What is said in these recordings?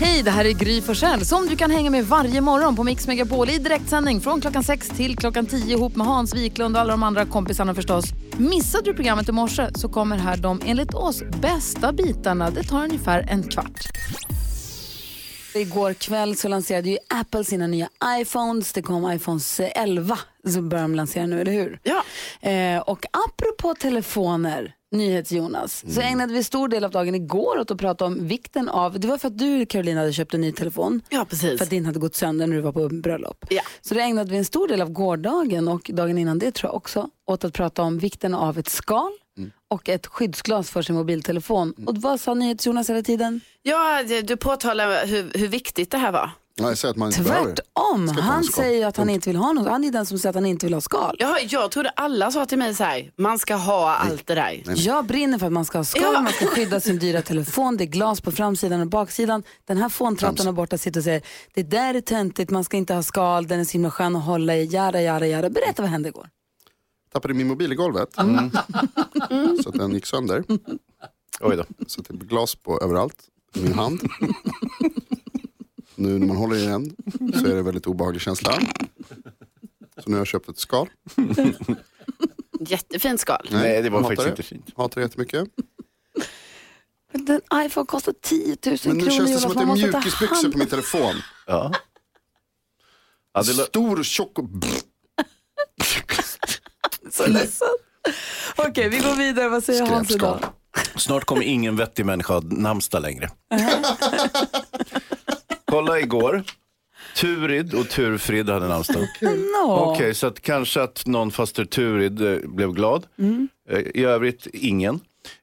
Hej, det här är Gry Forssell som du kan hänga med varje morgon på Mix Megapol i direktsändning från klockan 6 till klockan 10 ihop med Hans Wiklund och alla de andra kompisarna förstås. Missade du programmet i morse så kommer här de enligt oss bästa bitarna. Det tar ungefär en kvart. Igår kväll så lanserade ju Apple sina nya iPhones. Det kom iPhones 11 som börjar de lansera nu, eller hur? Ja. Eh, och apropå telefoner, NyhetsJonas, så ägnade vi stor del av dagen igår åt att prata om vikten av, det var för att du Carolina hade köpt en ny telefon. Ja, precis. För att din hade gått sönder när du var på bröllop. Ja. Så det ägnade vi en stor del av gårdagen och dagen innan det tror jag också åt att prata om vikten av ett skal och ett skyddsglas för sin mobiltelefon. Och vad sa NyhetsJonas hela tiden? Ja, du påtalar hur, hur viktigt det här var. Nej, säger att man inte. Tvärtom, han säger att han inte vill ha något. Han är den som säger att han inte vill ha skal. Jag, jag trodde alla sa till mig så här, man ska ha allt det där. Jag brinner för att man ska ha skal, Ja. man ska skydda sin dyra telefon, det är glas på framsidan och baksidan. Den här fåntrattan där borta sitter och säger, det där är töntigt, man ska inte ha skal, den är så himla skön att hålla i, jada, jada, jada. Berätta vad hände igår. Tappade min mobil i golvet. Mm. Så att den gick sönder. Oj då. Så att det blev glas på överallt i min hand. Nu när man håller i den så är det en väldigt obehaglig känsla. Så nu har jag köpt ett skal. Jättefint skal. Nej, det var hatar faktiskt det. inte fint. Hatar det jättemycket. Men Den iPhone kostar 10 000 Men nu kronor. känns det som att det är måste ta mjukisbyxor hand- på min telefon. Ja. Ja, det, lå- Stor och tjock och... Så ledsen. Okej, vi går vidare. Vad säger Hans Skräpskal. idag? snart kommer ingen vettig människa ha namnsdag längre. Kolla igår. Turid och Turfrid hade namnsdag. No. Okej, så att kanske att någon faster Turid eh, blev glad. Eh, I övrigt ingen.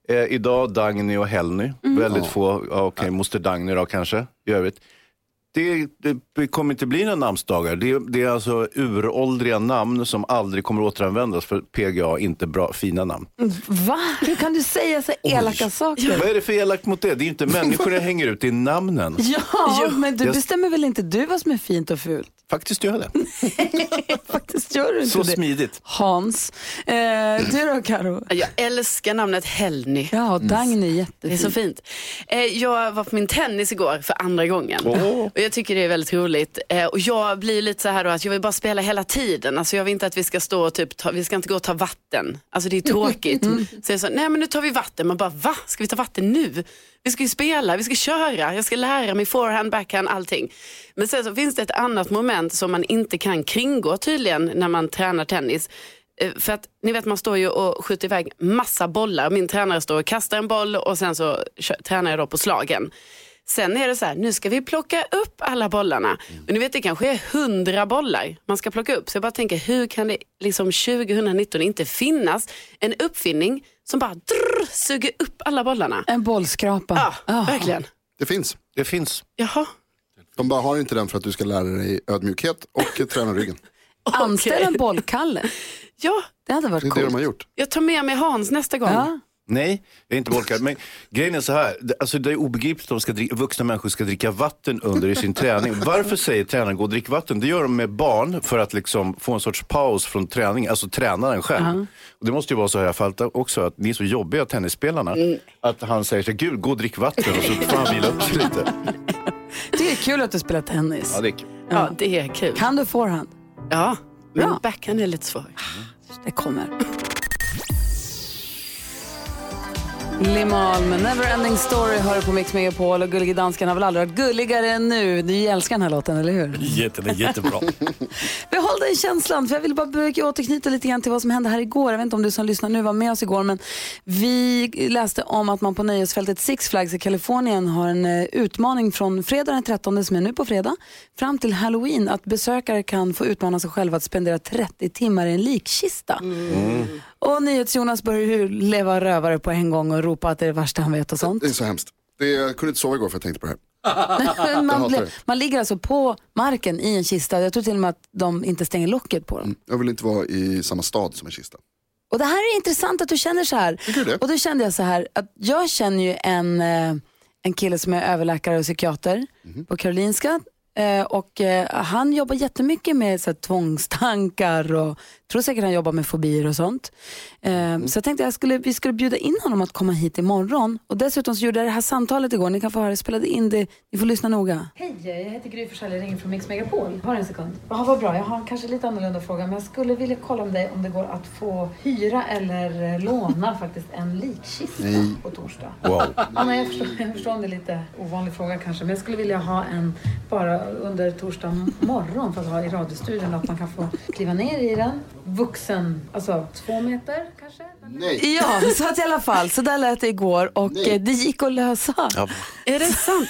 Eh, idag Dagny och Helny. Väldigt få, ja, okej, moster Dagny då kanske. I övrigt. Det, det kommer inte bli några namnsdagar. Det, det är alltså uråldriga namn som aldrig kommer återanvändas för PGA är inte bra, fina namn. Va? Hur kan du säga så elaka saker? Vad är det för elakt mot det? Det är inte människor jag hänger ut, det är namnen. Ja, men du jag- bestämmer väl inte du vad som är fint och fult? Faktiskt gör jag det. Faktiskt gör du inte Så det. smidigt. Hans. Eh, du då Karo? Jag älskar namnet Helny. Ja, Dagny är jättefint. Det är så fint. Eh, jag var på min tennis igår för andra gången. Och jag tycker det är väldigt roligt. Eh, och jag blir lite så här då att jag vill bara spela hela tiden. Alltså jag vill inte att vi ska stå och typ ta, vi ska inte gå och ta vatten. Alltså det är tråkigt. Så jag sa, nej men nu tar vi vatten. Man bara, va? Ska vi ta vatten nu? Vi ska ju spela, vi ska köra, jag ska lära mig forehand, backhand, allting. Men sen så finns det ett annat moment som man inte kan kringgå tydligen när man tränar tennis. Eh, För att ni vet man står ju och skjuter iväg massa bollar. Min tränare står och kastar en boll och sen så tränar jag då på slagen. Sen är det så här, nu ska vi plocka upp alla bollarna. Och ni vet det kanske är hundra bollar man ska plocka upp. Så jag bara tänker, hur kan det liksom 2019 inte finnas en uppfinning som bara drrr, suger upp alla bollarna? En bollskrapa. Ja, Jaha. verkligen. Det finns. Det finns. Jaha. De bara har inte den för att du ska lära dig ödmjukhet och träna ryggen. Anställ en bollkalle. Ja, Det hade Det varit är det de coolt. har gjort. jag tar med mig Hans nästa gång. Ja. Nej, jag är inte bollkall. Men grejen är så här, det, alltså det är obegripligt att de ska dricka, vuxna människor ska dricka vatten under i sin träning. Varför säger tränaren gå och drick vatten? Det gör de med barn för att liksom få en sorts paus från träning, alltså tränaren själv. Och det måste ju vara så här i alla fall också, att ni är så jobbiga tennisspelarna, att han säger så här, gud gå och drick vatten och så får han vila upp sig lite. Det är kul att du spelar tennis. Ja, det är kul. Ja, det är kul. Kan du forehand? Ja, men backhand är lite svår. Det kommer. Limal med Neverending Story hör du på Mix Megapol och Gullige Dansken har väl aldrig varit gulligare än nu. Du älskar den här låten, eller hur? Jätte, är jättebra. Behåll den känslan, för jag vill bara återknyta lite grann till vad som hände här igår. Jag vet inte om du som lyssnar nu var med oss igår, men vi läste om att man på nöjesfältet Six Flags i Kalifornien har en eh, utmaning från fredag den 13, som är nu på fredag, fram till halloween, att besökare kan få utmana sig själva att spendera 30 timmar i en likkista. Och NyhetsJonas börjar ju leva rövare på en gång och ropa att det är det värsta han vet och sånt. Det är så hemskt. Det jag kunde inte sova igår för jag tänkte på det här. man, man ligger alltså på marken i en kista. Jag tror till och med att de inte stänger locket på dem. Jag vill inte vara i samma stad som en kista. Och det här är intressant att du känner så här. Och då kände jag så här att jag känner ju en, eh, en kille som är överläkare och psykiater Mhm. på Karolinska. Eh, och eh, han jobbar jättemycket med så här, tvångstankar och tror säkert han jobbar med fobier och sånt. Eh, Så jag tänkte jag skulle, vi skulle bjuda in honom att komma hit imorgon. Och dessutom så gjorde jag det här samtalet igår. Ni kan få höra, jag spelade in det. Ni får lyssna noga. Hej, jag heter Gry Forssell. Jag ringer från Mix Megapol. Har en sekund? Ja, vad bra. Jag har kanske lite annorlunda fråga. Men jag skulle vilja kolla om, dig, om det går att få hyra eller låna faktiskt en likkista Nej. på torsdag. Wow. Ja, men jag, förstår, jag förstår om det är lite ovanlig fråga kanske, men jag skulle vilja ha en bara under torsdag morgon för att ha i radiostudion, att man kan få kliva ner i den. Vuxen, alltså två meter kanske? Nej. Ja, så att i alla fall, så där lät det igår och Nej. det gick att lösa. Ja. Är det sant?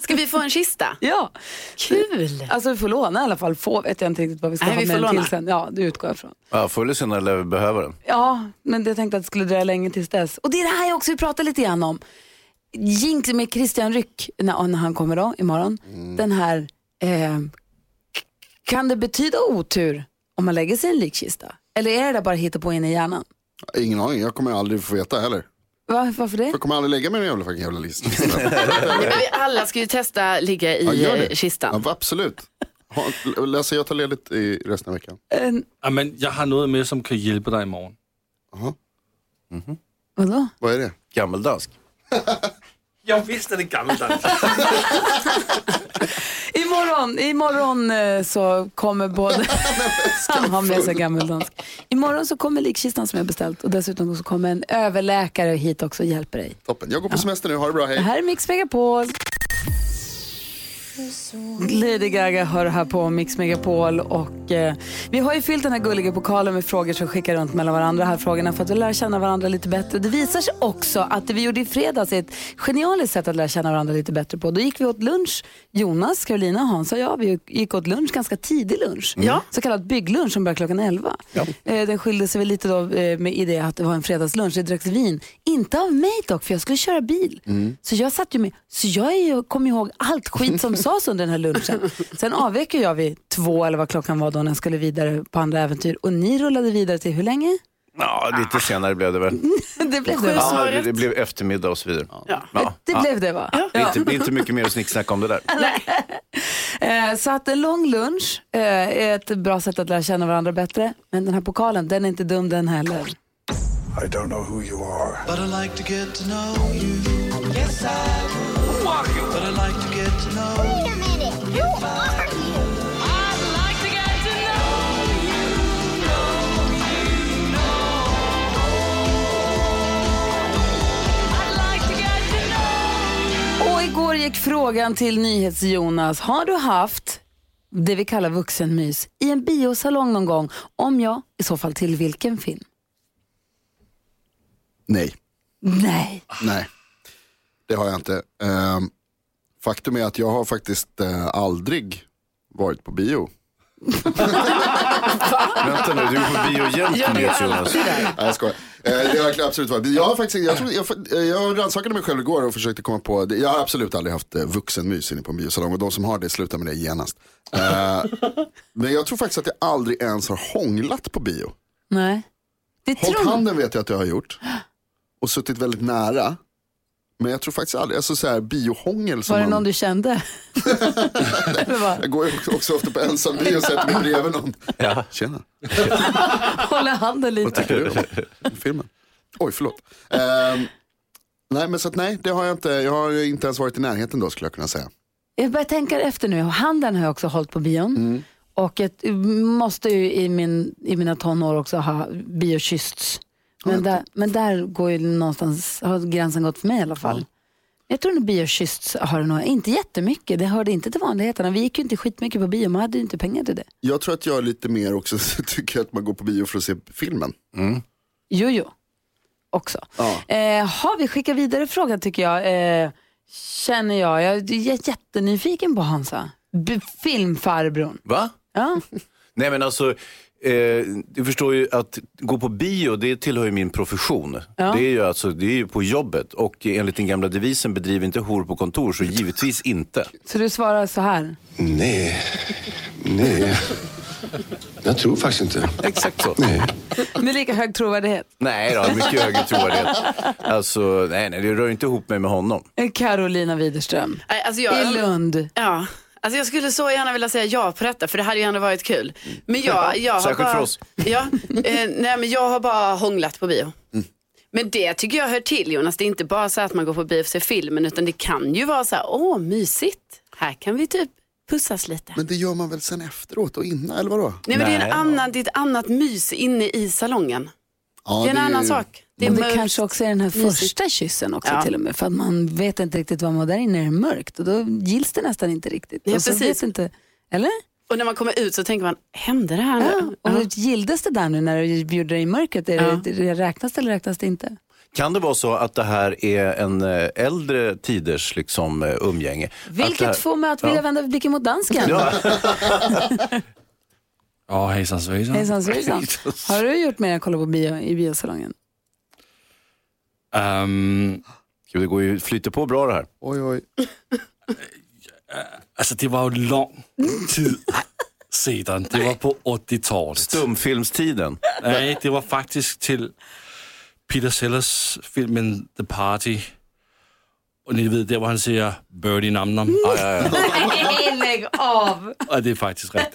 Ska vi få en kista? Ja, Kul! alltså vi får låna i alla fall. Få vet jag inte riktigt vad vi ska Nej, ha vi med får till sen. Ja, det utgår jag ifrån. Ja, förr eller senare lär vi behöva den. Ja, men jag tänkte att det skulle dröja länge tills dess. Och det är det här jag också vill prata lite grann om. Jinx med Christian Ryck, när, när han kommer då imorgon. Den här, eh, kan det betyda otur om man lägger sig i en likkista? Eller är det bara hitta på in i hjärnan? Ingen aning, jag kommer aldrig få veta heller. Va, varför det? Jag kommer aldrig lägga mig i den jävla, fucking jävla listan. Alla ska ju testa ligga i Ja, eh, kistan. Ja, absolut. Läser jag tar ledigt i resten av veckan. Eh, Ja, men jag har något med som kan hjälpa dig imorgon. Jaha. vadå? Vad är det? Gammeldansk. Jag visste det gammaldags. Imorgon, imorgon eh, så kommer både... Han har med sig gammeldansk. Imorgon så kommer likkistan som jag beställt och dessutom så kommer en överläkare hit också och hjälper dig. Toppen. Jag går på semester nu, ha det bra, hej. Det här är Mix Megapol. Lady Gaga hör här på Mix Megapol och eh, vi har ju fyllt den här gulliga pokalen med frågor som skickar runt mellan varandra här frågorna för att vi lär känna varandra lite bättre. Det visar sig också att det vi gjorde i fredags är ett genialiskt sätt att lära känna varandra lite bättre på. Då gick vi åt lunch, Jonas, Carolina, Hans och jag, vi gick åt lunch, ganska tidig lunch. Ja. Så kallad bygglunch som börjar klockan 11. Eh, den skilde sig väl lite då eh, med i det att det var en fredagslunch, det dracks vin. Inte av mig dock, för jag skulle köra bil. Så jag satt ju med, så jag är ju, kom ihåg allt skit som sades under den här lunchen. Sen avvek jag vid två eller vad klockan var då när jag skulle vidare på andra äventyr. Och ni rullade vidare till hur länge? Ja, lite senare blev det väl. det blev det va? Ja, det, det blev eftermiddag och så vidare. Ja. Ja. Det blev det va? Det är inte, det är inte mycket mer att snicksnacka om det där. Eh, så att en lång lunch eh, är ett bra sätt att lära känna varandra bättre. Men den här pokalen, den är inte dum den heller. I don't know who you are. But I like to get to know you. Yes, I Och igår gick frågan till NyhetsJonas. Har du haft det vi kallar vuxenmys i en biosalong någon gång? Om ja, i så fall till vilken film? Nej, Nej. nej. Det har jag inte. Ehm, faktum är att jag har faktiskt eh, aldrig varit på bio. Vänta nu, du är på bio jämt Jonas. Nej, jag skojar. Eh, absolut varit. Jag har faktiskt, jag, jag, jag rannsakade mig själv igår och försökte komma på, jag har absolut aldrig haft eh, vuxenmys inne på en biosalong och de som har det slutar med det genast. Eh, men jag tror faktiskt att jag aldrig ens har hånglat på bio. Nej. Det Hållit tror handen vet jag att jag har gjort och suttit väldigt nära. Men jag tror faktiskt aldrig, alltså så här biohångel som Var det man, någon du kände? Vad? Jag går ju också ofta på ensam bio och sätter mig bredvid någon. Ja. Tjena, Håller handen vad lite. tycker du om filmen? Oj, förlåt. Ehm, nej, men så att nej, det har jag inte. Jag har inte ens varit i närheten då skulle jag kunna säga. Jag börjar tänka efter nu. Handen har jag också hållit på bion. Mm. Och jag måste ju i, min, i mina tonår också ha biokyssts. Men, där, men där går ju någonstans, har gränsen gått för mig i alla fall. Jag tror nog biokyssts har det nog, inte jättemycket, det hörde inte till vanligheterna. Vi gick ju inte skitmycket på bio, man hade ju inte pengar till det. Jag tror att jag är lite mer också tycker att man går på bio för att se filmen. Jo, jo. Också. Ja. Eh, har vi skickat vidare frågan tycker jag. Eh, känner jag. Jag är jättenyfiken på Hansa. B- filmfarbrorn. Va? Ja. Nej men alltså, eh, du förstår ju att gå på bio, det tillhör ju min profession. Det, är ju alltså, det är ju på jobbet och enligt den gamla devisen bedriv inte hor på kontor, så givetvis inte. Så du svarar så här. Nej, nej. Jag tror faktiskt inte. Exakt så. Nej. Med lika hög trovärdighet. Nej då, mycket högre trovärdighet. Alltså, nej, nej, det rör inte ihop mig med honom. Carolina Widerström. Alltså jag, I Lund. Ja, Alltså jag skulle så gärna vilja säga ja på detta för det hade ju ändå varit kul. Men jag, jag har Särskilt bara, för oss. Ja, eh, nej men jag har bara hånglat på bio. Men det tycker jag hör till Jonas. Det är inte bara så att man går på bio och ser filmen utan det kan ju vara så här, åh mysigt. Här kan vi typ pussas lite. Men det gör man väl sen efteråt och innan, eller vadå? Nej men det är, Nej. en annan, det är ett annat mys inne i salongen. Ja, det är en annan ju- sak. Det är Men det mörkt. kanske också är den här mysigt. första kyssen också Ja. till och med. För att man vet inte riktigt vad man där inne är mörkt och då gills det nästan inte riktigt. Ja, och precis. vet inte, eller? Och när man kommer ut så tänker man, hände det här Ja. nu? Och gildes det där nu när du gjorde det i mörkret? Är Ja. det, det, räknas det eller räknas det inte? Kan det vara så att det här är en eh, äldre tiders liksom, eh, umgänge? Vilket här- får mig att vilja Ja. vända blicken mot dansken. Ja. Ja, hejsan svejsan. Hejsan svejsan. Har du gjort mer än att kolla på bio i biosalongen? Gud, det går ju, flyter på bra det här. Oj, oj. alltså det var ju lång tid sedan. Det var på 80-talet. Stumfilmstiden. Nej, det var faktiskt till Peter Sellers filmen The Party. Och ni vet, där var han säger Birdie Nam Nam. Nej, lägg av! Och det är faktiskt rätt.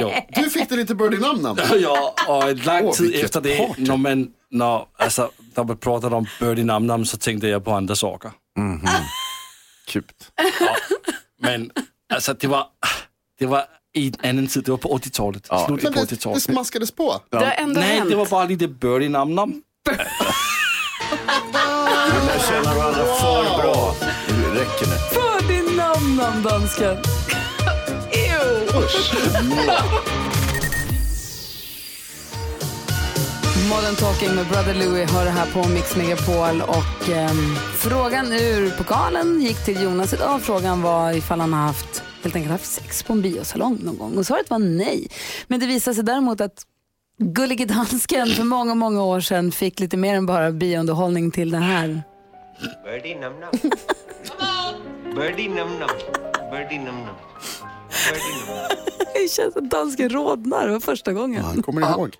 Jo. Du fick det lite birdie-namn namn. Ja, och en lång tid efter det, party. när man, när, alltså, när man pratade om Birdie Nam Nam så tänkte jag på andra saker. Kul. Men alltså, det var, det var i en annan tid, det var på 80-talet. Ja. Slutet Men på det, det 80-talet. smaskades på. Det har ändå Nej, hänt. det var bara lite Birdie Nam Nam. Jag känner varandra för bra. Det räcker nu. För din namn, namn dansken. Modern Talking med Brother Louie hör det här på Mix Megapol och ehm, frågan ur pokalen gick till Jonas idag. Frågan var ifall han har haft, helt enkelt haft sex på en biosalong någon gång och svaret var nej. Men det visade sig däremot att Gullige Dansken för många, många år sedan fick lite mer än bara biounderhållning till det här. Birdie num num. Birdie num num. Birdie num num. Det känns att dansken rodnar, var första gången. Han kommer ihåg.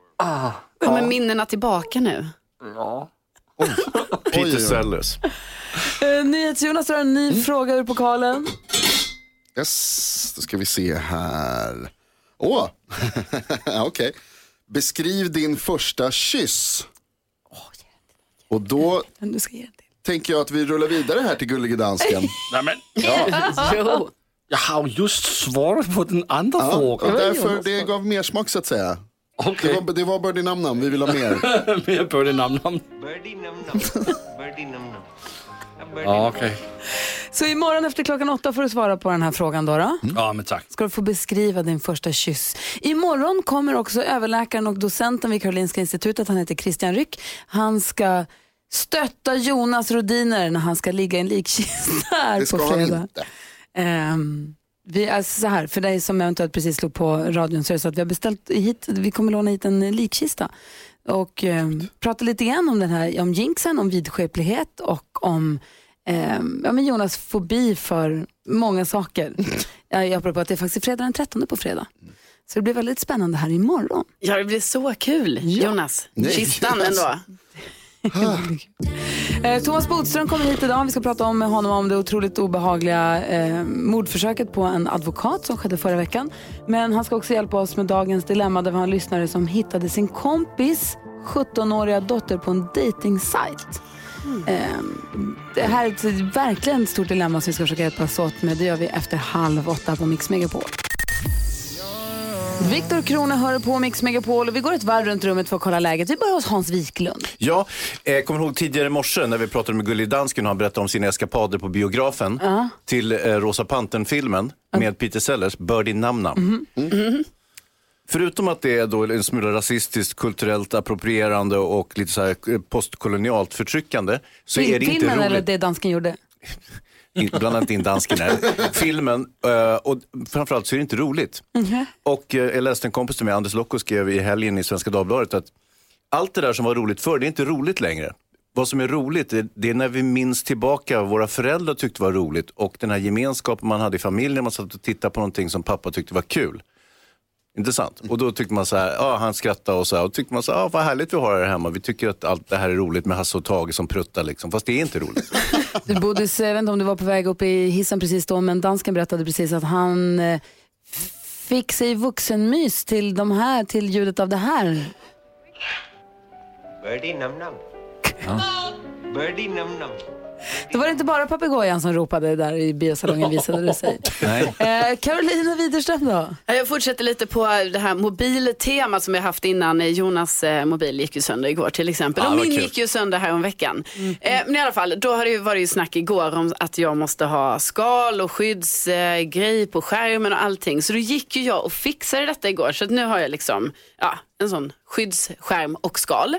Kommer minnena tillbaka nu? Peter oj. Sellers. Uh, NyhetsJonas drar en ny fråga ur pokalen. Yes, då ska vi se här. Åh, okej. Beskriv din första kyss. Och då tänker jag att vi rullar vidare här till Gullige Dansken. Nej, men, Jo. Jag har ju just svarat på den andra Ja, och frågan. därför, det gav mer smak så att säga. Det Okej, var, det var Birdie Nam Nam, vi vill ha mer. mer Birdie Nam Nam. Birdie. Birdie Ja, Okej. Så imorgon efter klockan åtta får du svara på den här frågan då. då. Ja, men tack. Ska du få beskriva din första kyss. Imorgon kommer också överläkaren och docenten vid Karolinska institutet, han heter Christian Ryck. Han ska stötta Jonas Rodiner när han ska ligga i en likkista här Det på ska han fredag. inte. Ehm, vi, alltså så här, för dig som eventuellt precis slog på radion så är det så att vi har beställt hit, vi kommer låna hit en likkista och um, prata lite grann om den här, om jinxen, om vidskeplighet och om um, ja, men Jonas fobi för många saker. jag apropå att det är faktiskt fredag den 13 på fredag. Så det blir väldigt spännande här imorgon. Ja, det blir så kul. Jonas, Nej, kistan Jonas. ändå. Ah. Eh, Thomas Bodström kommer hit idag. Vi ska prata om med honom om det otroligt obehagliga eh, mordförsöket på en advokat som skedde förra veckan. Men han ska också hjälpa oss med dagens dilemma där vi har en lyssnare som hittade sin kompis 17-åriga dotter på en dejtingsajt. Eh, det här är ett, verkligen ett stort dilemma som vi ska försöka hjälpas åt med. Det gör vi efter halv åtta på Mix Megapol. Viktor Krona hör på Mix Megapol och vi går ett varv runt rummet för att kolla läget. Vi börjar hos Hans Wiklund. Ja, eh, kommer ihåg tidigare i morse när vi pratade med Gullig Dansken och han berättade om sina eskapader på biografen till eh, Rosa Pantern-filmen med Peter Sellers, Birdie Nam Nam. Förutom att det är då en smula rasistiskt, kulturellt approprierande och lite så eh, postkolonialt förtryckande så är det inte Filmen roligt. eller det dansken gjorde? Blanda inte in dansken här. Filmen, eh, och framförallt så är det inte roligt. Och eh, jag läste en kompis till mig, Anders Lokko, skrev i helgen i Svenska Dagbladet att allt det där som var roligt förr, det är inte roligt längre. Vad som är roligt, det, det är när vi minns tillbaka vad våra föräldrar tyckte var roligt och den här gemenskapen man hade i familjen, man satt och tittade på någonting som pappa tyckte var kul. Intressant. Och då tyckte man så här, ja han skrattade och så här, och tyckte man så här, ja vad härligt vi har här hemma. Vi tycker att allt det här är roligt med Hasse och Tage som pruttar liksom, fast det är inte roligt. Du Bodis, jag vet inte om du var på väg upp i hissen precis då, men dansken berättade precis att han eh, fick sig vuxenmys till, de här, till ljudet av det här. Birdie num num. Birdie num num. Det var inte bara papegojan som ropade där i biosalongen visade det sig. Nej. Eh, Carolina Widerström då? Jag fortsätter lite på det här mobiltemat som jag haft innan. Jonas eh, mobil gick ju sönder igår till exempel. Ja, och min kul. gick ju sönder här om veckan. Eh, men i alla fall, då har det ju varit ju snack igår om att jag måste ha skal och skyddsgrej eh, grej på skärmen och allting. Så då gick ju jag och fixade detta igår. Så att nu har jag liksom ja, en sån skyddsskärm och skal.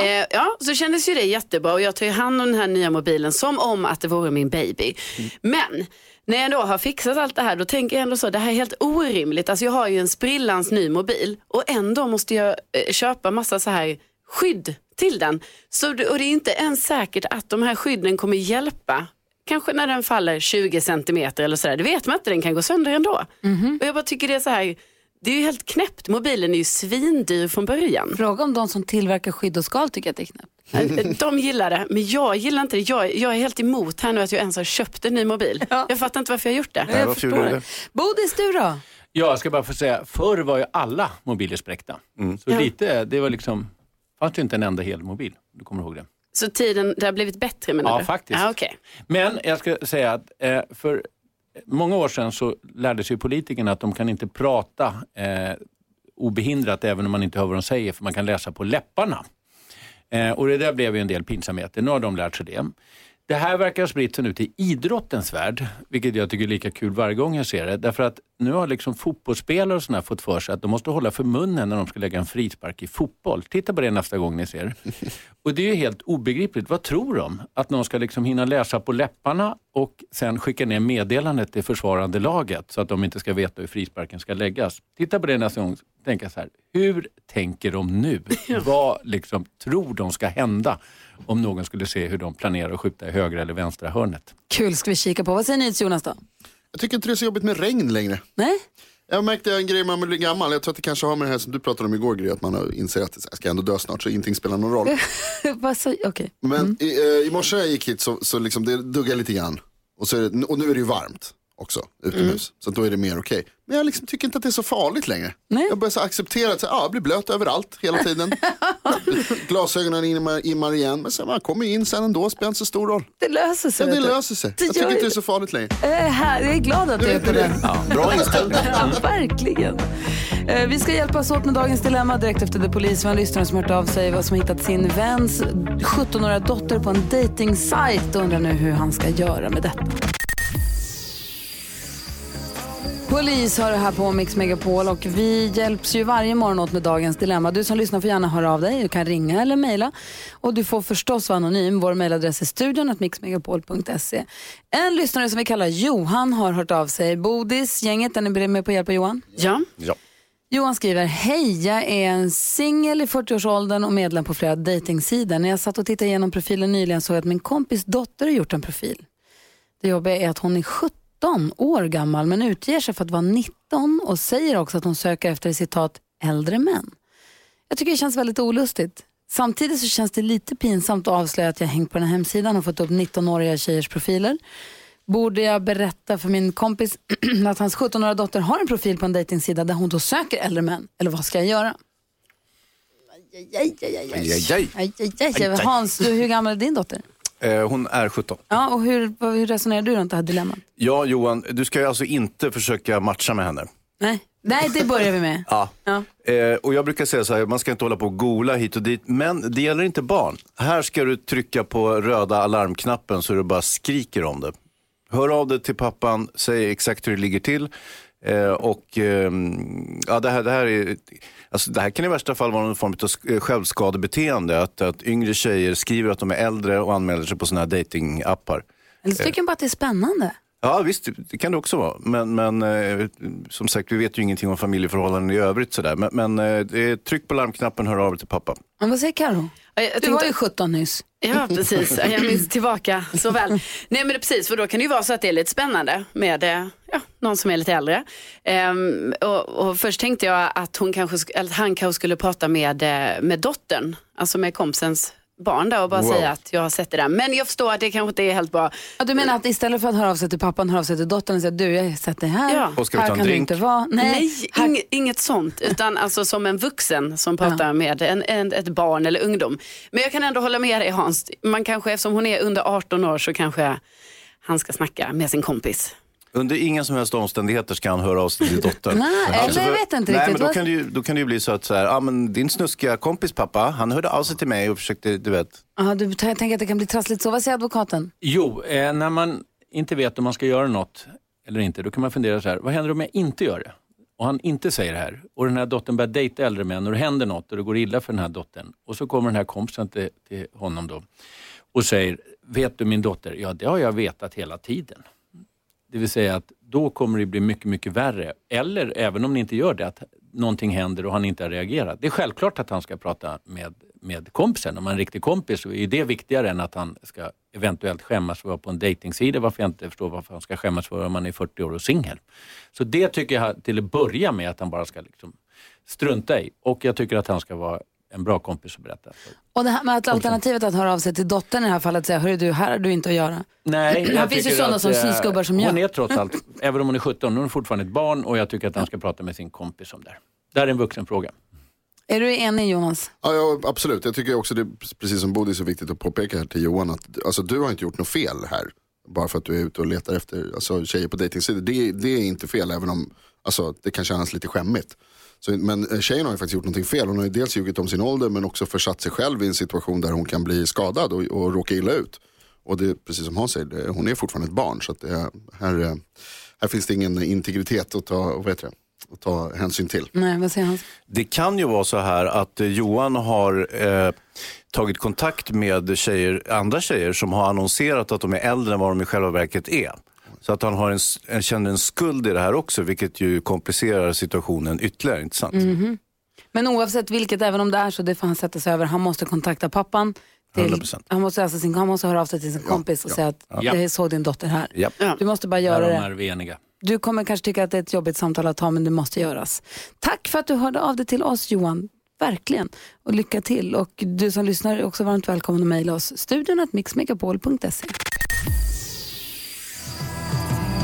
Eh, ja, så kändes ju det jättebra och jag tar ju hand om den här nya mobilen som om att det vore min baby. Men när jag då har fixat allt det här då tänker jag ändå så, det här är helt orimligt. Alltså jag har ju en sprillans ny mobil och ändå måste jag eh, köpa massa så här skydd till den. Så, det- och det är inte ens säkert att de här skydden kommer hjälpa. Kanske när den faller 20 centimeter eller sådär. Det vet man inte, den kan gå sönder ändå. Och jag bara tycker det är så här, det är ju helt knäppt. Mobilen är ju svindyr från början. Fråga om de som tillverkar skydd och skal tycker att det är knäppt. De gillar det, men jag gillar inte det. Jag, jag är helt emot här nu att jag ens har köpt en ny mobil. Jag fattar inte varför jag har gjort det. Nej, gjorde du det? Bodis, du då? Ja, jag ska bara få säga, förr var ju alla mobiler spräckta. Så Ja. lite, det var liksom, fanns det inte en enda hel mobil. Du kommer ihåg det. Så tiden, det har blivit bättre menar Ja, du? faktiskt. Ja, okej. Men jag ska säga att eh, för många år sedan så lärde sig politikerna att de kan inte prata eh, obehindrat även om man inte hör vad de säger för man kan läsa på läpparna. Eh, och det där blev ju en del pinsamheter. Nu har de lärt sig det. Det här verkar ha spritt sig nu till idrottens värld, vilket jag tycker är lika kul varje gång jag ser det. Därför att nu har liksom fotbollsspelare och här fått för sig att de måste hålla för munnen när de ska lägga en frispark i fotboll. Titta på det nästa gång ni ser. Och det är ju helt obegripligt. Vad tror de? Att någon ska liksom hinna läsa på läpparna och sen skicka ner meddelandet till försvarande laget så att de inte ska veta hur frisparken ska läggas. Titta på det nästa gång. Tänka så här, hur tänker de nu? Vad liksom tror de ska hända om någon skulle se hur de planerar att skjuta i högra eller vänstra hörnet? Kul ska vi kika på. Vad säger ni till Jonas då? Jag tycker inte det är så jobbigt med regn längre. Nej? Jag märkte en grej när man blir gammal. Jag tror att det kanske har med det här som du pratade om igår, Gry, att man har inser att jag ska ändå dö snart så ingenting spelar någon roll. Okej. Men i, eh, i morse när jag gick hit så, så liksom det duggade lite grann. Och, så är det, och nu är det ju varmt också utomhus. Så att då är det mer okej. Men jag liksom tycker inte att det är så farligt längre. Nej. Jag börjar så acceptera att så, ja, jag blir blöt överallt hela tiden. Glasögonen immar, immar igen. Men sen, man kommer in sen ändå, spelar inte så stor roll. Det löser sig. Ja, det löser sig. Det Jag tycker inte det är så farligt längre. Eh, här, jag är glad att du är på det. Bra inställning. Ja, verkligen. Eh, Vi ska hjälpas åt med dagens dilemma direkt efter The Police. Vi har en lyssnare som hört av sig vad som hittat sin väns 17-åriga dotter på en dating-sajt och undrar nu hur han ska göra med detta. Polis har det här på Mix Megapol och vi hjälps ju varje morgon åt med dagens dilemma. Du som lyssnar får gärna höra av dig. Du kan ringa eller mejla. Och du får förstås vara anonym. Vår mejladress är studion att mixmegapol.se. En lyssnare som vi kallar Johan har hört av sig. Bodis, gänget, är ni med på att hjälpa Johan? Ja. Ja. Johan skriver, hej, jag är en singel i 40-årsåldern och medlem på flera dejtingsidor. När jag satt och tittade igenom profilen nyligen såg jag att min kompis dotter har gjort en profil. Det jobbiga är att hon är 17 år gammal men utger sig för att vara 19 och säger också att hon söker efter citat äldre män. Jag tycker det känns väldigt olustigt. Samtidigt så känns det lite pinsamt att avslöja att jag hängt på den här hemsidan och fått upp 19-åriga tjejers profiler. Borde jag berätta för min kompis att hans 17-åriga dotter har en profil på en dejtingsida där hon då söker äldre män? Eller vad ska jag göra? Aj, aj, aj, aj, aj. Aj, aj. Aj, aj, aj. Hans, du, hur gammal är din dotter? Eh, hon är 17. Ja, och hur, hur resonerar du runt det här dilemmat? Ja, Johan, du ska ju alltså inte försöka matcha med henne. Nej, Nej det börjar vi med. Ja. Ja. Eh, och jag brukar säga så här, man ska inte hålla på och gola hit och dit. Men det gäller inte barn. Här ska du trycka på röda alarmknappen så du bara skriker om det. Hör av dig till pappan, säg exakt hur det ligger till. Eh, och ehm, ja, det här, det här är... Alltså det här kan i värsta fall vara någon form av eh, självskadebeteende. Att, att yngre tjejer skriver att de är äldre och anmäler sig på sådana här datingappar. Eller så tycker jag bara att det är spännande. Ja visst, det kan det också vara. Men, men eh, som sagt, vi vet ju ingenting om familjeförhållanden i övrigt. Sådär. Men, men eh, tryck på larmknappen, hör av dig till pappa. Men vad säger Karo? Ja, jag Du tänkte- var ju 17 nyss. Ja, precis. Jag minns tillbaka så väl. Nej, men det precis, för då kan det ju vara så att det är lite spännande med eh, ja, någon som är lite äldre. Ehm, och, och först tänkte jag att, hon kanske, sk- eller att han kanske skulle prata med, eh, med dottern, alltså med kompisens barn där och bara Wow. säga att jag har sett det där. Men jag förstår att det kanske inte är helt bra. Ja, du menar att istället för att höra av sig till pappan, höra av sig till dottern och säga du jag har sett det här, Ja. Och ska vi här ta en kan du drink? inte vara. Nej, Nej, här, ing, inget sånt. Utan alltså som en vuxen som pratar med en, en, ett barn eller ungdom. Men jag kan ändå hålla med dig Hans. Man kanske, eftersom hon är under 18 år så kanske han ska snacka med sin kompis. Under inga som helst omständigheter ska han höra av sig till dottern. Nej, eller jag vet inte nej, riktigt. Men då, kan det ju, då kan det ju bli så att så här, ah, men din snuskiga kompis pappa, han hörde av sig till mig och försökte, du vet. Aha, du tänker att det kan bli trassligt så. Vad säger advokaten? Jo, eh, när man inte vet om man ska göra något eller inte, då kan man fundera så här, vad händer om jag inte gör det? Och han inte säger det här och den här dottern börjar dejta äldre män och det händer något och det går illa för den här dottern. Och så kommer den här kompisen till, till honom då och säger, vet du min dotter? Ja, det har jag vetat hela tiden. Det vill säga att då kommer det bli mycket, mycket värre. Eller även om ni inte gör det, att någonting händer och han inte har reagerat. Det är självklart att han ska prata med, med kompisen. Om han är en riktig kompis så är det viktigare än att han ska eventuellt skämmas för att vara på en dejtingsida. Varför jag inte förstår varför han ska skämmas för om han är 40 år och singel. Så det tycker jag till att börja med att han bara ska liksom strunta i. Och jag tycker att han ska vara en bra kompis och berätta. för Och det här med att alternativet att höra av sig till dottern i det här fallet och säga, hörru du, här har du inte att göra. Nej, Här jag finns ju sådana som eh, snusgubbar som Hon gör. är trots allt, även om hon är 17, hon är fortfarande ett barn och jag tycker att han ska prata med sin kompis om det här. Det här är en vuxen fråga. Är du enig Jonas? Ja, ja, absolut. Jag tycker också det är precis som Bodil så viktigt att påpeka här till Johan att alltså, du har inte gjort något fel här. Bara för att du är ute och letar efter alltså, tjejer på dejtingsidor. Det, det är inte fel även om alltså, det kan kännas lite skämmigt. Så, men eh, tjejen har ju faktiskt gjort någonting fel. Hon har ju dels ljugit om sin ålder men också försatt sig själv i en situation där hon kan bli skadad och, och råka illa ut. Och det är precis som Hans säger, det, hon är fortfarande ett barn. Så att det, här, eh, här finns det ingen integritet att ta, vad heter det, att ta hänsyn till. Nej, vad säger han? Det kan ju vara så här att eh, Johan har eh, tagit kontakt med tjejer, andra tjejer som har annonserat att de är äldre än vad de i själva verket är. Så att han har en, en, känner en skuld i det här också, vilket ju komplicerar situationen ytterligare, inte sant? Mhm. Men oavsett vilket, även om det är så, det får han sätta sig över. Han måste kontakta pappan. Till, 100%. han, måste alltså sin, han måste höra av sig till sin kompis och säga att Ja. jag såg din dotter här. Japp. Du måste bara göra Därom det. är eniga. Du kommer kanske tycka att det är ett jobbigt samtal att ta men det måste göras. Tack för att du hörde av dig till oss Johan. Verkligen. Och lycka till. Och du som lyssnar är också varmt välkommen att mejla oss. Studion att mixmegapol.se.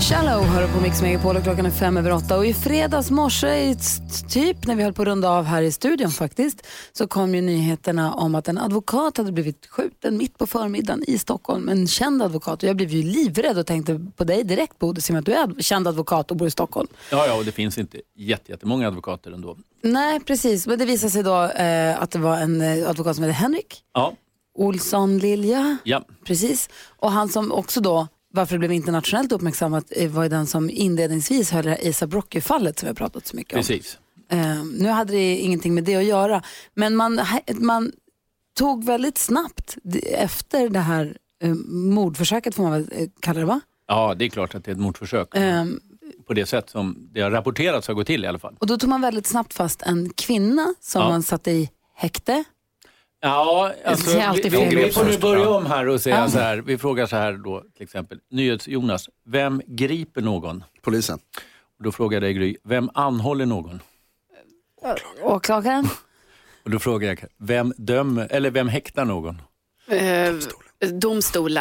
Shallow hör på Mix Megapol och klockan är fem över åtta. Och i fredags morse, typ när vi höll på att runda av här i studion faktiskt, så kom ju nyheterna om att en advokat hade blivit skjuten mitt på förmiddagen i Stockholm. En känd advokat. Och jag blev ju livrädd och tänkte på dig direkt Bodil, med att du är känd advokat och bor i Stockholm. Ja, ja, och det finns inte jätte- jättemånga advokater ändå. Nej, precis. Men det visade sig då eh, att det var en eh, advokat som hette Henrik Ja, Olsson Lilja. ja. Precis. Och han som också då, varför det blev internationellt uppmärksammat, eh, var ju den som inledningsvis höll det här Asa Brocky-fallet som vi har pratat så mycket om. precis. Eh, nu hade det ingenting med det att göra, men man, man tog väldigt snabbt efter det här eh, mordförsöket, får man väl eh, kalla det va? Ja, det är klart att det är ett mordförsök. Eh, På det sätt som det har rapporterats har gått till i alla fall. och då tog man väldigt snabbt fast en kvinna som Ja. man satte i häkte. Ja, alltså, vi, fel vi, vi får nu börja om här och säga Ja. så här. Vi frågar så här då till exempel. NyhetsJonas, vem griper någon? Polisen. Och då frågar jag dig Gry, vem anhåller någon? Åklagaren. Och då frågar jag, vem dömer, eller vem häktar någon? Eh, domstolen.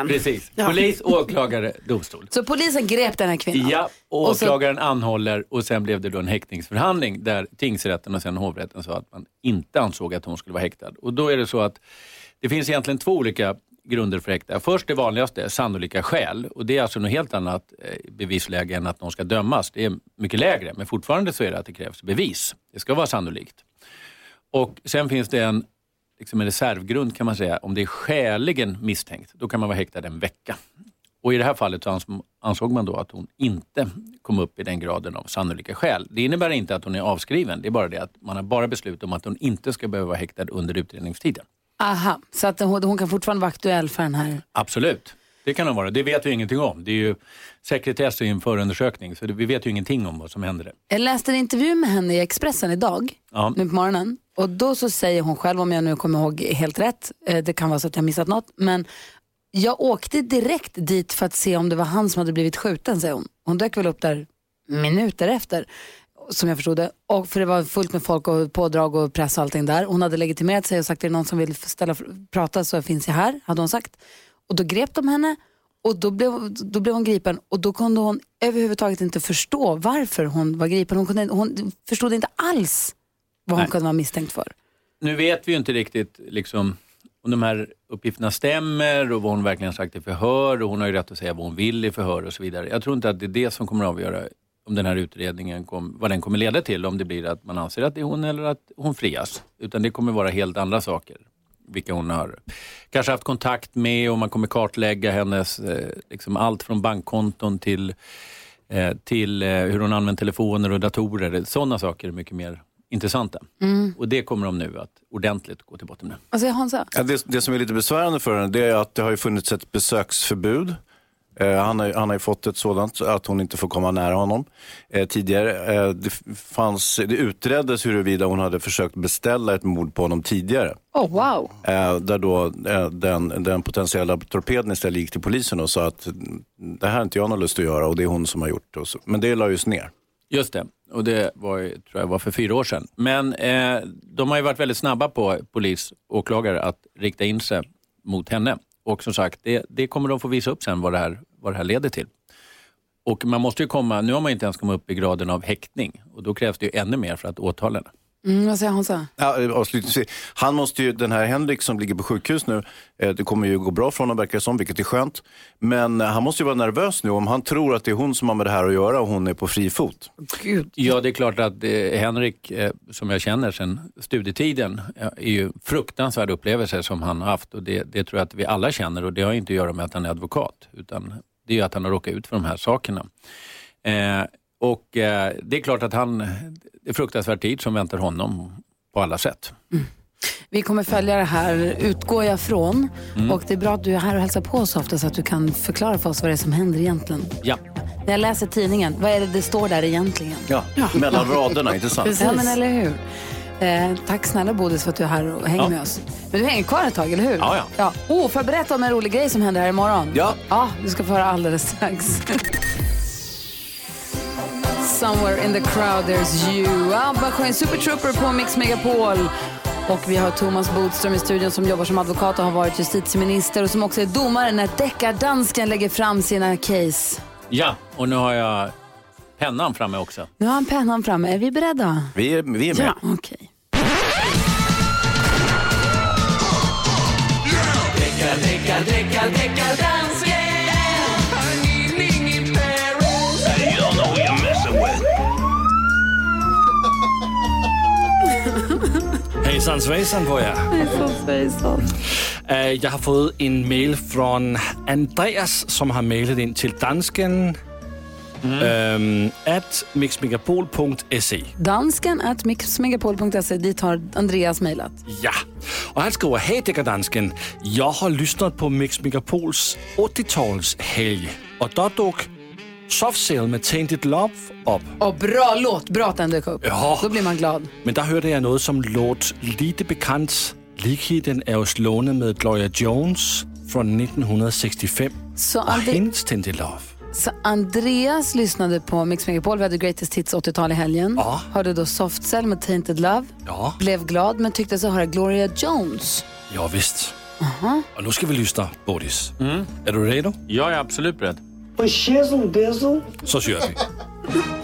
Precis, Ja. polis, åklagare, domstol. Så polisen grep den här kvinnan. Ja, och Och så- åklagaren anhåller och sen blev det då en häktningsförhandling där tingsrätten och sen hovrätten sa att man inte ansåg att hon skulle vara häktad. Och då är det så att det finns egentligen två olika grunder för häkta. Först det vanligaste, sannolika skäl. Och det är alltså något helt annat eh, bevisläge än att någon ska dömas. Det är mycket lägre, men fortfarande så är det att det krävs bevis. Det ska vara sannolikt. Och sen finns det en, liksom en reservgrund kan man säga. Om det är skäligen misstänkt, då kan man vara häktad en vecka. Och i det här fallet så ans- ansåg man då att hon inte kom upp i den graden av sannolika skäl. Det innebär inte att hon är avskriven, det är bara det att man har bara beslutat om att hon inte ska behöva vara häktad under utredningstiden. Aha, så att hon, hon kan fortfarande vara aktuell för den här. Absolut, det kan hon vara. Det vet vi ingenting om. Det är ju sekretess i en förundersökning, så vi vet ju ingenting om vad som händer. där. Jag läste en intervju med henne i Expressen idag, Ja. nu på morgonen. Och då så säger hon själv, om jag nu kommer ihåg helt rätt, eh, det kan vara så att jag missat något, men jag åkte direkt dit för att se om det var han som hade blivit skjuten, säger hon. Hon dök väl upp där minuter efter. som jag förstod det. Och för det var fullt med folk och pådrag och press och allting där. Hon hade legitimerat sig och sagt, är det någon som vill ställa, prata så finns jag här, hade hon sagt. Och då grep de henne och då blev, då blev hon gripen och då kunde hon överhuvudtaget inte förstå varför hon var gripen. Hon, kunde, hon förstod inte alls vad hon Nej. kunde vara misstänkt för. Nu vet vi ju inte riktigt liksom, om de här uppgifterna stämmer och vad hon verkligen sagt i förhör och hon har ju rätt att säga vad hon vill i förhör och så vidare. Jag tror inte att det är det som kommer att avgöra om den här utredningen, kom, vad den kommer leda till, om det blir att man anser att det är hon eller att hon frias. Utan det kommer vara helt andra saker. Vilka hon har kanske haft kontakt med och man kommer kartlägga hennes, eh, liksom allt från bankkonton till, eh, till eh, hur hon använder telefoner och datorer. Sådana saker är mycket mer intressanta. Och det kommer de nu att ordentligt gå till botten med. Säger Hansa? Ja, det, det som är lite besvärande för henne det är att det har ju funnits ett besöksförbud. Eh, han, har, han har ju fått ett sådant att hon inte får komma nära honom. Eh, tidigare eh, det, fanns, det utreddes huruvida hon hade försökt beställa ett mord på honom tidigare. Oh, wow. Eh, där då eh, den, den potentiella torpeden istället gick till polisen och sa att mm, det här har inte jag någon lust att göra och det är hon som har gjort det. Och så. Men det lades ner. Just det, och det var, tror jag var för fyra år sedan. Men eh, de har ju varit väldigt snabba på polis och åklagare att rikta in sig mot henne. Och som sagt, det, det kommer de få visa upp sen vad det, här, vad det här leder till. Och man måste ju komma, nu har man inte ens kommit upp i graden av häktning och då krävs det ju ännu mer för att åtala henne. Mm, vad säger Hansa? Ja, eh, avslutningsvis. Han måste ju, den här Henrik som ligger på sjukhus nu, eh, det kommer ju gå bra för honom verkar det som, vilket är skönt. Men eh, han måste ju vara nervös nu om han tror att det är hon som har med det här att göra och hon är på fri fot. Gud. Ja, det är klart att eh, Henrik, eh, som jag känner sedan studietiden, eh, är ju fruktansvärda upplevelser som han har haft och det, det tror jag att vi alla känner och det har inte att göra med att han är advokat utan det är ju att han har råkat ut för de här sakerna. Och eh, det är klart att han, det är fruktansvärd tid som väntar honom på alla sätt. Vi kommer följa det här, utgår jag från. Och det är bra att du är här och hälsar på så ofta så att du kan förklara för oss vad det är som händer egentligen. Ja. När jag läser tidningen, vad är det det står där egentligen? Ja, mellan raderna, inte sant? Ja, men eller hur? Eh, tack snälla Bodis för att du är här och hänger Ja. med oss. Men du hänger kvar ett tag, eller hur? Ja, ja. ja. Oh, får jag berätta om en rolig grej som händer här imorgon? Ja. Ja, du ska få höra alldeles strax. Somewhere in the crowd there's you. Ja, man sjöng Super Trooper på Mix Megapol. Och vi har Thomas Bodström i studion som jobbar som advokat och har varit justitieminister och som också är domare när deckardansken lägger fram sina case. ja, och nu har jag pennan framme också. Nu har han pennan framme. Är vi beredda? Vi är, vi är med. Ja. Okej. Hejsan svejsan på jer. Øh, Jeg har fået en mail från Andreas, som har mailet ind til dansken øhm, at mixmegapol.se. Dansken at mixmegapol.se. Dit har Andreas mejlat. Ja, og han skriver, Hej dansken, jeg har lyssnat på Mix Megapols 80-talshelg, og der duk Soft Cell med Tainted Love op. Och bra låt, bra att den dök upp. Ja. Då blir man glad. Men der hørte jeg noget, som låt lite bekant. Likheten er jo slående med Gloria Jones fra 1965 Så, og Ande- hendes Tainted Love. så Andreas lyssnade på Mix Megapol, vi hade Greatest Hits 80-tal i helgen. Ja. Hörde då Soft Cell med Tainted Love. Ja, Blev glad men tyckte sig höra Gloria Jones. ja visst. Og nu skal vi lytte, Bodis. Er du redo? Jag är absolut beredd. Så kör vi. Sometimes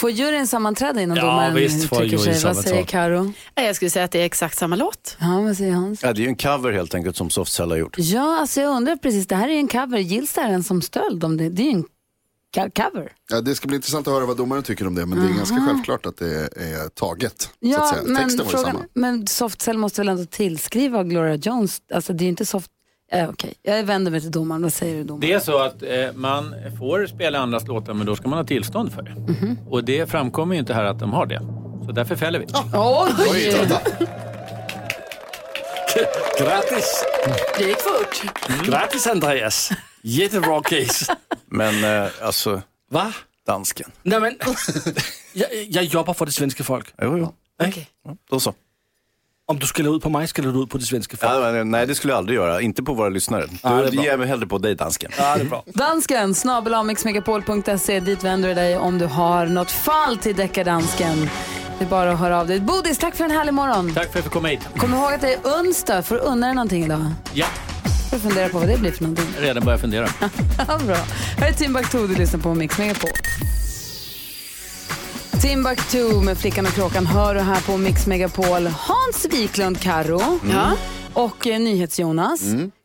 Får juryn sammanträda innan Ja, domaren visst får juryn sig? Vad säger. Karo? Jag skulle säga att det är exakt samma låt. Ja, vad säger Hans? Ja, det är ju en cover helt enkelt som Softcell har gjort. Ja, alltså jag undrar precis, det här är ju en cover. Gills det här en som stöld? Om det, det är ju en cover. Ja, det ska bli intressant att höra vad domaren tycker om det, men det är ganska självklart att det är taget. så att Ja, säga. men, Texten var frågan, samma. men Softcell måste väl ändå tillskriva Gloria Jones? Alltså det är ju inte soft... Eh, Okej, jag vänder mig till domaren. Vad säger du domaren? Det är så att eh, man får spela andras låtar men då ska man ha tillstånd för det. Mhm. Och det framkommer ju inte här att de har det. Så därför fäller vi. Oj! Grattis! Det gick fort. Grattis Andreas! Jättebra case. Men eh, alltså, Va? dansken. Nej, men, jag, jag jobbar för det svenska folk. Jo, jo. Okay. Då så. Om du ska ut på mig ska du ut på det svenska folk. Ja, men, nej, det skulle jag aldrig göra. Inte på våra lyssnare. Ja, du ger mig hellre på dig, dansken. Ja, det är bra. Dansken, snabelamixmegapol.se. Dit vänder du dig om du har något fall till deckardansken. Det är bara att höra av dig. Bodis, tack för en härlig morgon. Tack för att jag fick komma hit. Kom ihåg att det är onsdag. Får du unna dig någonting idag? Ja, Får du fundera på vad det blir för någonting. jag redan börjat fundera. Ja, bra. Här är Timbuktu, du lyssnar på Mix Megapol. Timbuktu med Flickan och Kråkan hör du här på Mix Megapol. Hans Wiklund, Karo Ja. och eh, NyhetsJonas.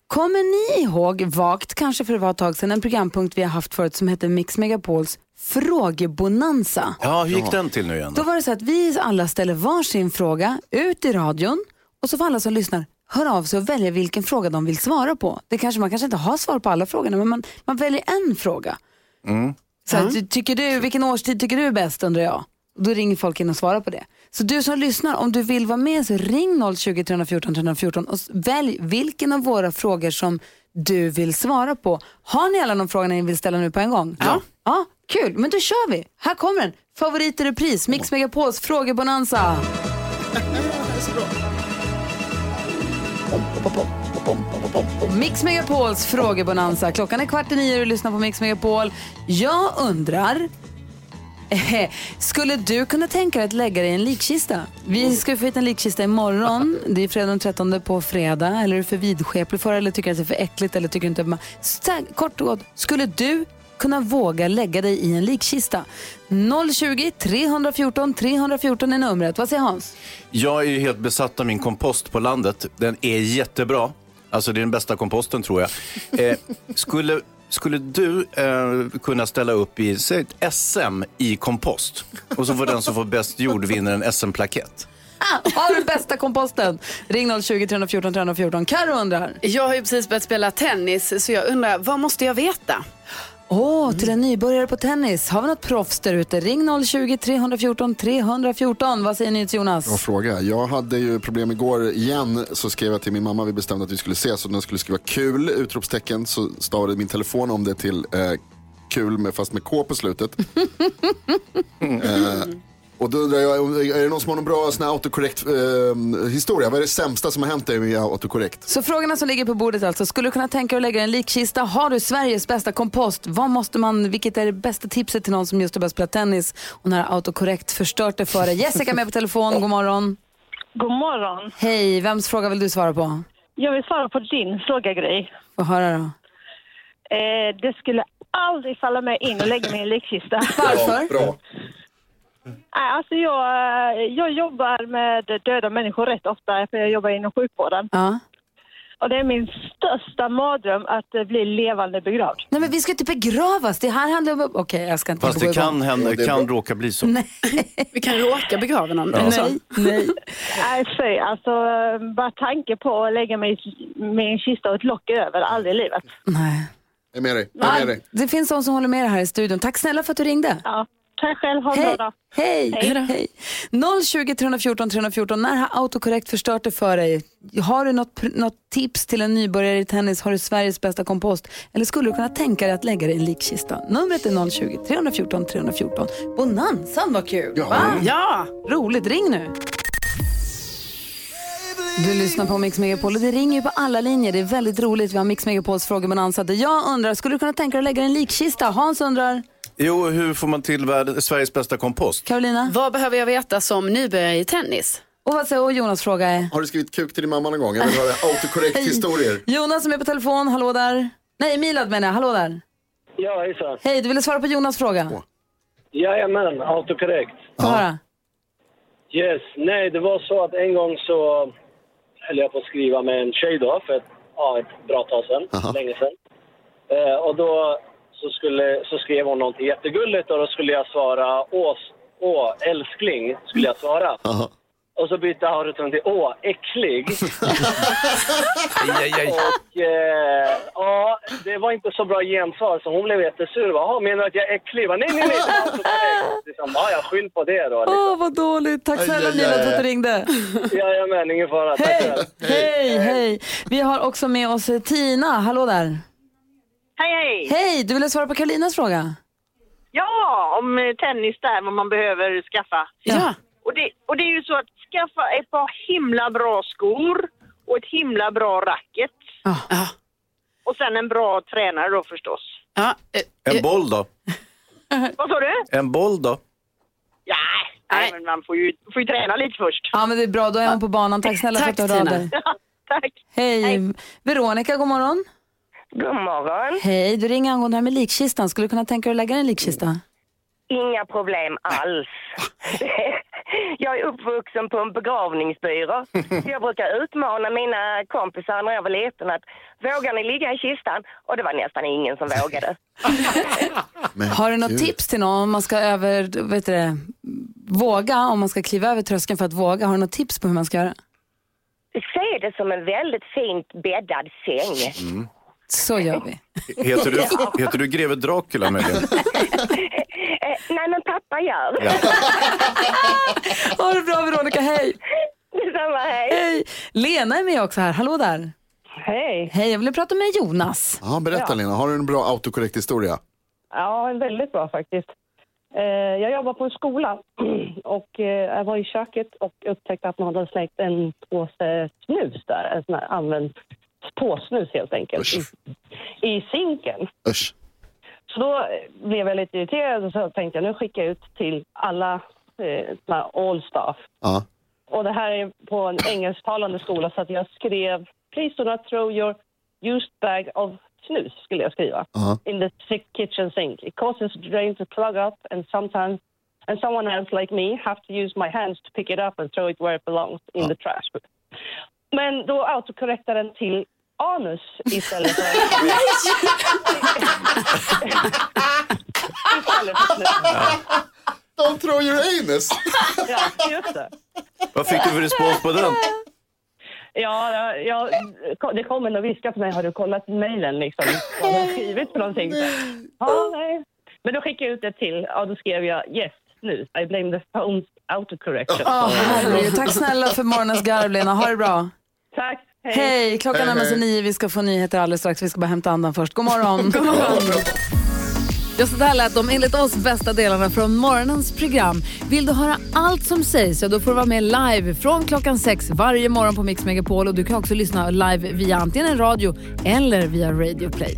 Kommer ni ihåg, vagt kanske för det var ett tag sedan, en programpunkt vi har haft förut som heter Mix Megapols frågebonanza. Ja, hur gick den till nu igen? Då var det så att vi alla ställer varsin fråga ut i radion och så får alla som lyssnar höra av sig och välja vilken fråga de vill svara på. Det kanske, man kanske inte har svar på alla frågorna men man, man väljer en fråga. Så att, tycker du, vilken årstid tycker du är bäst undrar jag? Då ringer folk in och svarar på det. Så du som lyssnar, om du vill vara med så ring 020 314 314 och välj vilken av våra frågor som du vill svara på. Har ni alla de frågorna ni vill ställa nu på en gång? Ja. Ja, kul. Men då kör vi. Här kommer den. Favorit i repris, Mix Megapols frågebonanza. Mix Megapols frågebonanza. Klockan är kvart i nio och du lyssnar på Mix Megapol. Jag undrar, skulle du kunna tänka dig att lägga dig i en likkista? Vi ska få hit en likkista imorgon. Det är fredag den 13 på fredag. Eller är du för vidskeplig för eller tycker att det är för äckligt eller tycker inte att man... Så kort och gott, skulle du kunna våga lägga dig i en likkista? 020 314 314 är numret. Vad säger Hans? Jag är ju helt besatt av min kompost på landet. Den är jättebra. Alltså det är den bästa komposten tror jag. Eh, skulle, skulle du eh, kunna ställa upp i säg, ett SM i kompost? Och så får den som får bäst jord vinner en SM-plakett. Ah, har du bästa komposten? Ring 020 314 314. Karo undrar. Jag har ju precis börjat spela tennis så jag undrar, vad måste jag veta? Åh, till en nybörjare på tennis. Har vi något proffs där ute? Ring 020 314 314. Vad säger ni till Jonas? Bra fråga. Jag hade ju problem igår igen. Så skrev jag till min mamma, vi bestämde att vi skulle ses och den skulle skriva kul, utropstecken. Så stavade min telefon om det till eh, kul med, fast med K på slutet. eh, och då undrar jag, är det någon som har någon bra sån här autokorrekt eh, historia? Vad är det sämsta som har hänt dig med autokorrekt? Så frågorna som ligger på bordet alltså. Skulle du kunna tänka dig att lägga en likkista? Har du Sveriges bästa kompost? Vad måste man, vilket är det bästa tipset till någon som just har börjat spela tennis och när autokorrekt förstört det för dig? Jessica med på telefon, god morgon. God morgon. Hej, vems fråga vill du svara på? Jag vill svara på din fråga, Gry. Få höra då. Eh, det skulle aldrig falla mig in och lägga mig i en likkista. Varför? Bra. Nej, alltså jag, jag jobbar med döda människor rätt ofta, för jag jobbar inom sjukvården. Ja. Och det är min största mardröm att bli levande begravd. Nej men vi ska inte begravas, det här handlar om... Okej, jag ska inte Fast det kan hända, kan råka bli så. Nej, Vi kan råka begrava någon. så. nej, nej. Nej, fy. Alltså, bara tanke på att lägga mig i min kista och ett lock över, aldrig i livet. nej. Jag är med dig. Jag är med dig. Det finns de som håller med dig här i studion. Tack snälla för att du ringde. Ja, tack själv. Ha en bra Hej. dag. Hej. Hej. Hej. 020 314 314. När har autokorrekt förstört det för dig? Har du något, något tips till en nybörjare i tennis? Har du Sveriges bästa kompost? Eller skulle du kunna tänka dig att lägga dig i en likkista? Numret är 020 314 314. Bonanzan var kul. Ja. Va? Ja, Roligt, ring nu. Du lyssnar på Mix Megapol och det ringer ju på alla linjer. Det är väldigt roligt. Vi har Mix Megapols frågebonanza där jag undrar, skulle du kunna tänka dig att lägga dig i en likkista? Hans undrar, Jo, hur får man till Sveriges bästa kompost? Carolina? vad behöver jag veta som nybörjare i tennis? Och vad säger och Jonas fråga är? Har du skrivit kuk till din mamma någon gång? Jag vill höra autokorrekt historier. Jonas som är på telefon, hallå där. Nej, Milad menar jag, hallå där. Ja, hejsan. Hej, du ville svara på Jonas fråga. Jajamän, autokorrekt. Få höra. Yes, nej det var så att en gång så höll jag på att skriva med en tjej då för ett, ja, ett bra tag sedan, länge sedan. Eh, och då så, skulle, så skrev hon någonting jättegulligt och då skulle jag svara åh, åh älskling, skulle jag svara. Och så bytte Aureton till åh, äcklig. Och eh, ja, det var inte så bra gensvar så hon blev jättesur. Jaha, menar du att jag är äcklig? Bara, Nej, nej, nej. Liksom, ja, jag skyll på det då. Åh, Liksom. vad dåligt. Tack snälla Nina för att du ringde. Jajamän, ingen fara. Tack själv. Hej, hej. Vi har också med oss Tina. Hallå där. Hej, hej! Hej, du ville svara på Karolinas fråga? Ja, om eh, tennis där, vad man behöver skaffa. Ja. Och det, och det är ju så att skaffa ett par himla bra skor och ett himla bra racket. Och sen en bra tränare då förstås. En boll då? Vad sa du? En boll då? Ja, nej, men man får ju, får ju träna lite först. Ja, men det är bra. Då är hon på banan. Tack snälla för att du hörde av dig. Tack. Hej. Veronica, god morgon. God morgon. Hej, du ringer angående det här med likkistan. Skulle du kunna tänka dig att lägga en likkista? Inga problem alls. Jag är uppvuxen på en begravningsbyrå. Så jag brukar utmana mina kompisar när jag var liten att vågar ni ligga i kistan? Och det var nästan ingen som vågade. Har du något gud. tips till någon om man ska över, vet du våga, om man ska kliva över tröskeln för att våga? Har du något tips på hur man ska göra? Se det som en väldigt fint bäddad säng. Så gör vi. Heter du, heter du greve Dracula möjligen? Eh, nej, men pappa gör. Ja. Ha det bra Veronica, hej! Detsamma, hej. Hej! Lena är med också här, hallå där. Hej. Hej, jag vill prata med Jonas. Ja, berätta Ja. Lena, har du en bra autokorrekt historia? Ja, väldigt bra faktiskt. Eh, jag jobbar på en skola och eh, jag var i köket och upptäckte att man hade slängt en påse snus där. En sån här använd påsnus helt enkelt. I, I sinken. Usch. Så då blev jag lite irriterad och så tänkte jag nu skickar jag ut till alla eh, all staff. Ja. Och det här är på en engelsktalande skola så att jag skrev Please do not throw your used bag of snus skulle jag skriva. Ja. In the sick kitchen sink. It causes the drain to plug up and sometimes and someone else like me have to use my hands to pick it up and throw it where it belongs in the trash. Men då autokorrektade den till anus istället för... istället för snus. Don't throw your anus! Ja, just det. Vad fick du för respons på den? Ja, ja, det kom en och viskade på mig. Har du kollat mejlen liksom? Vad har jag skrivit för någonting? Ja, nej. Men då skickade jag ut det till, ja då skrev jag yes, nu. I blame the phone's autocorrection. Åh, herregud. Tack snälla för morgonens garv Lena, ha det bra. Tack. Hej, klockan Hej, närmar sig nio, vi ska få nyheter alldeles strax. Vi ska bara hämta andan först. God morgon. God morgon. Ja, så där lät de enligt oss bästa delarna från morgonens program. Vill du höra allt som sägs så då får du vara med live från klockan sex varje morgon på Mix Megapol och du kan också lyssna live via antingen en radio eller via Radio Play.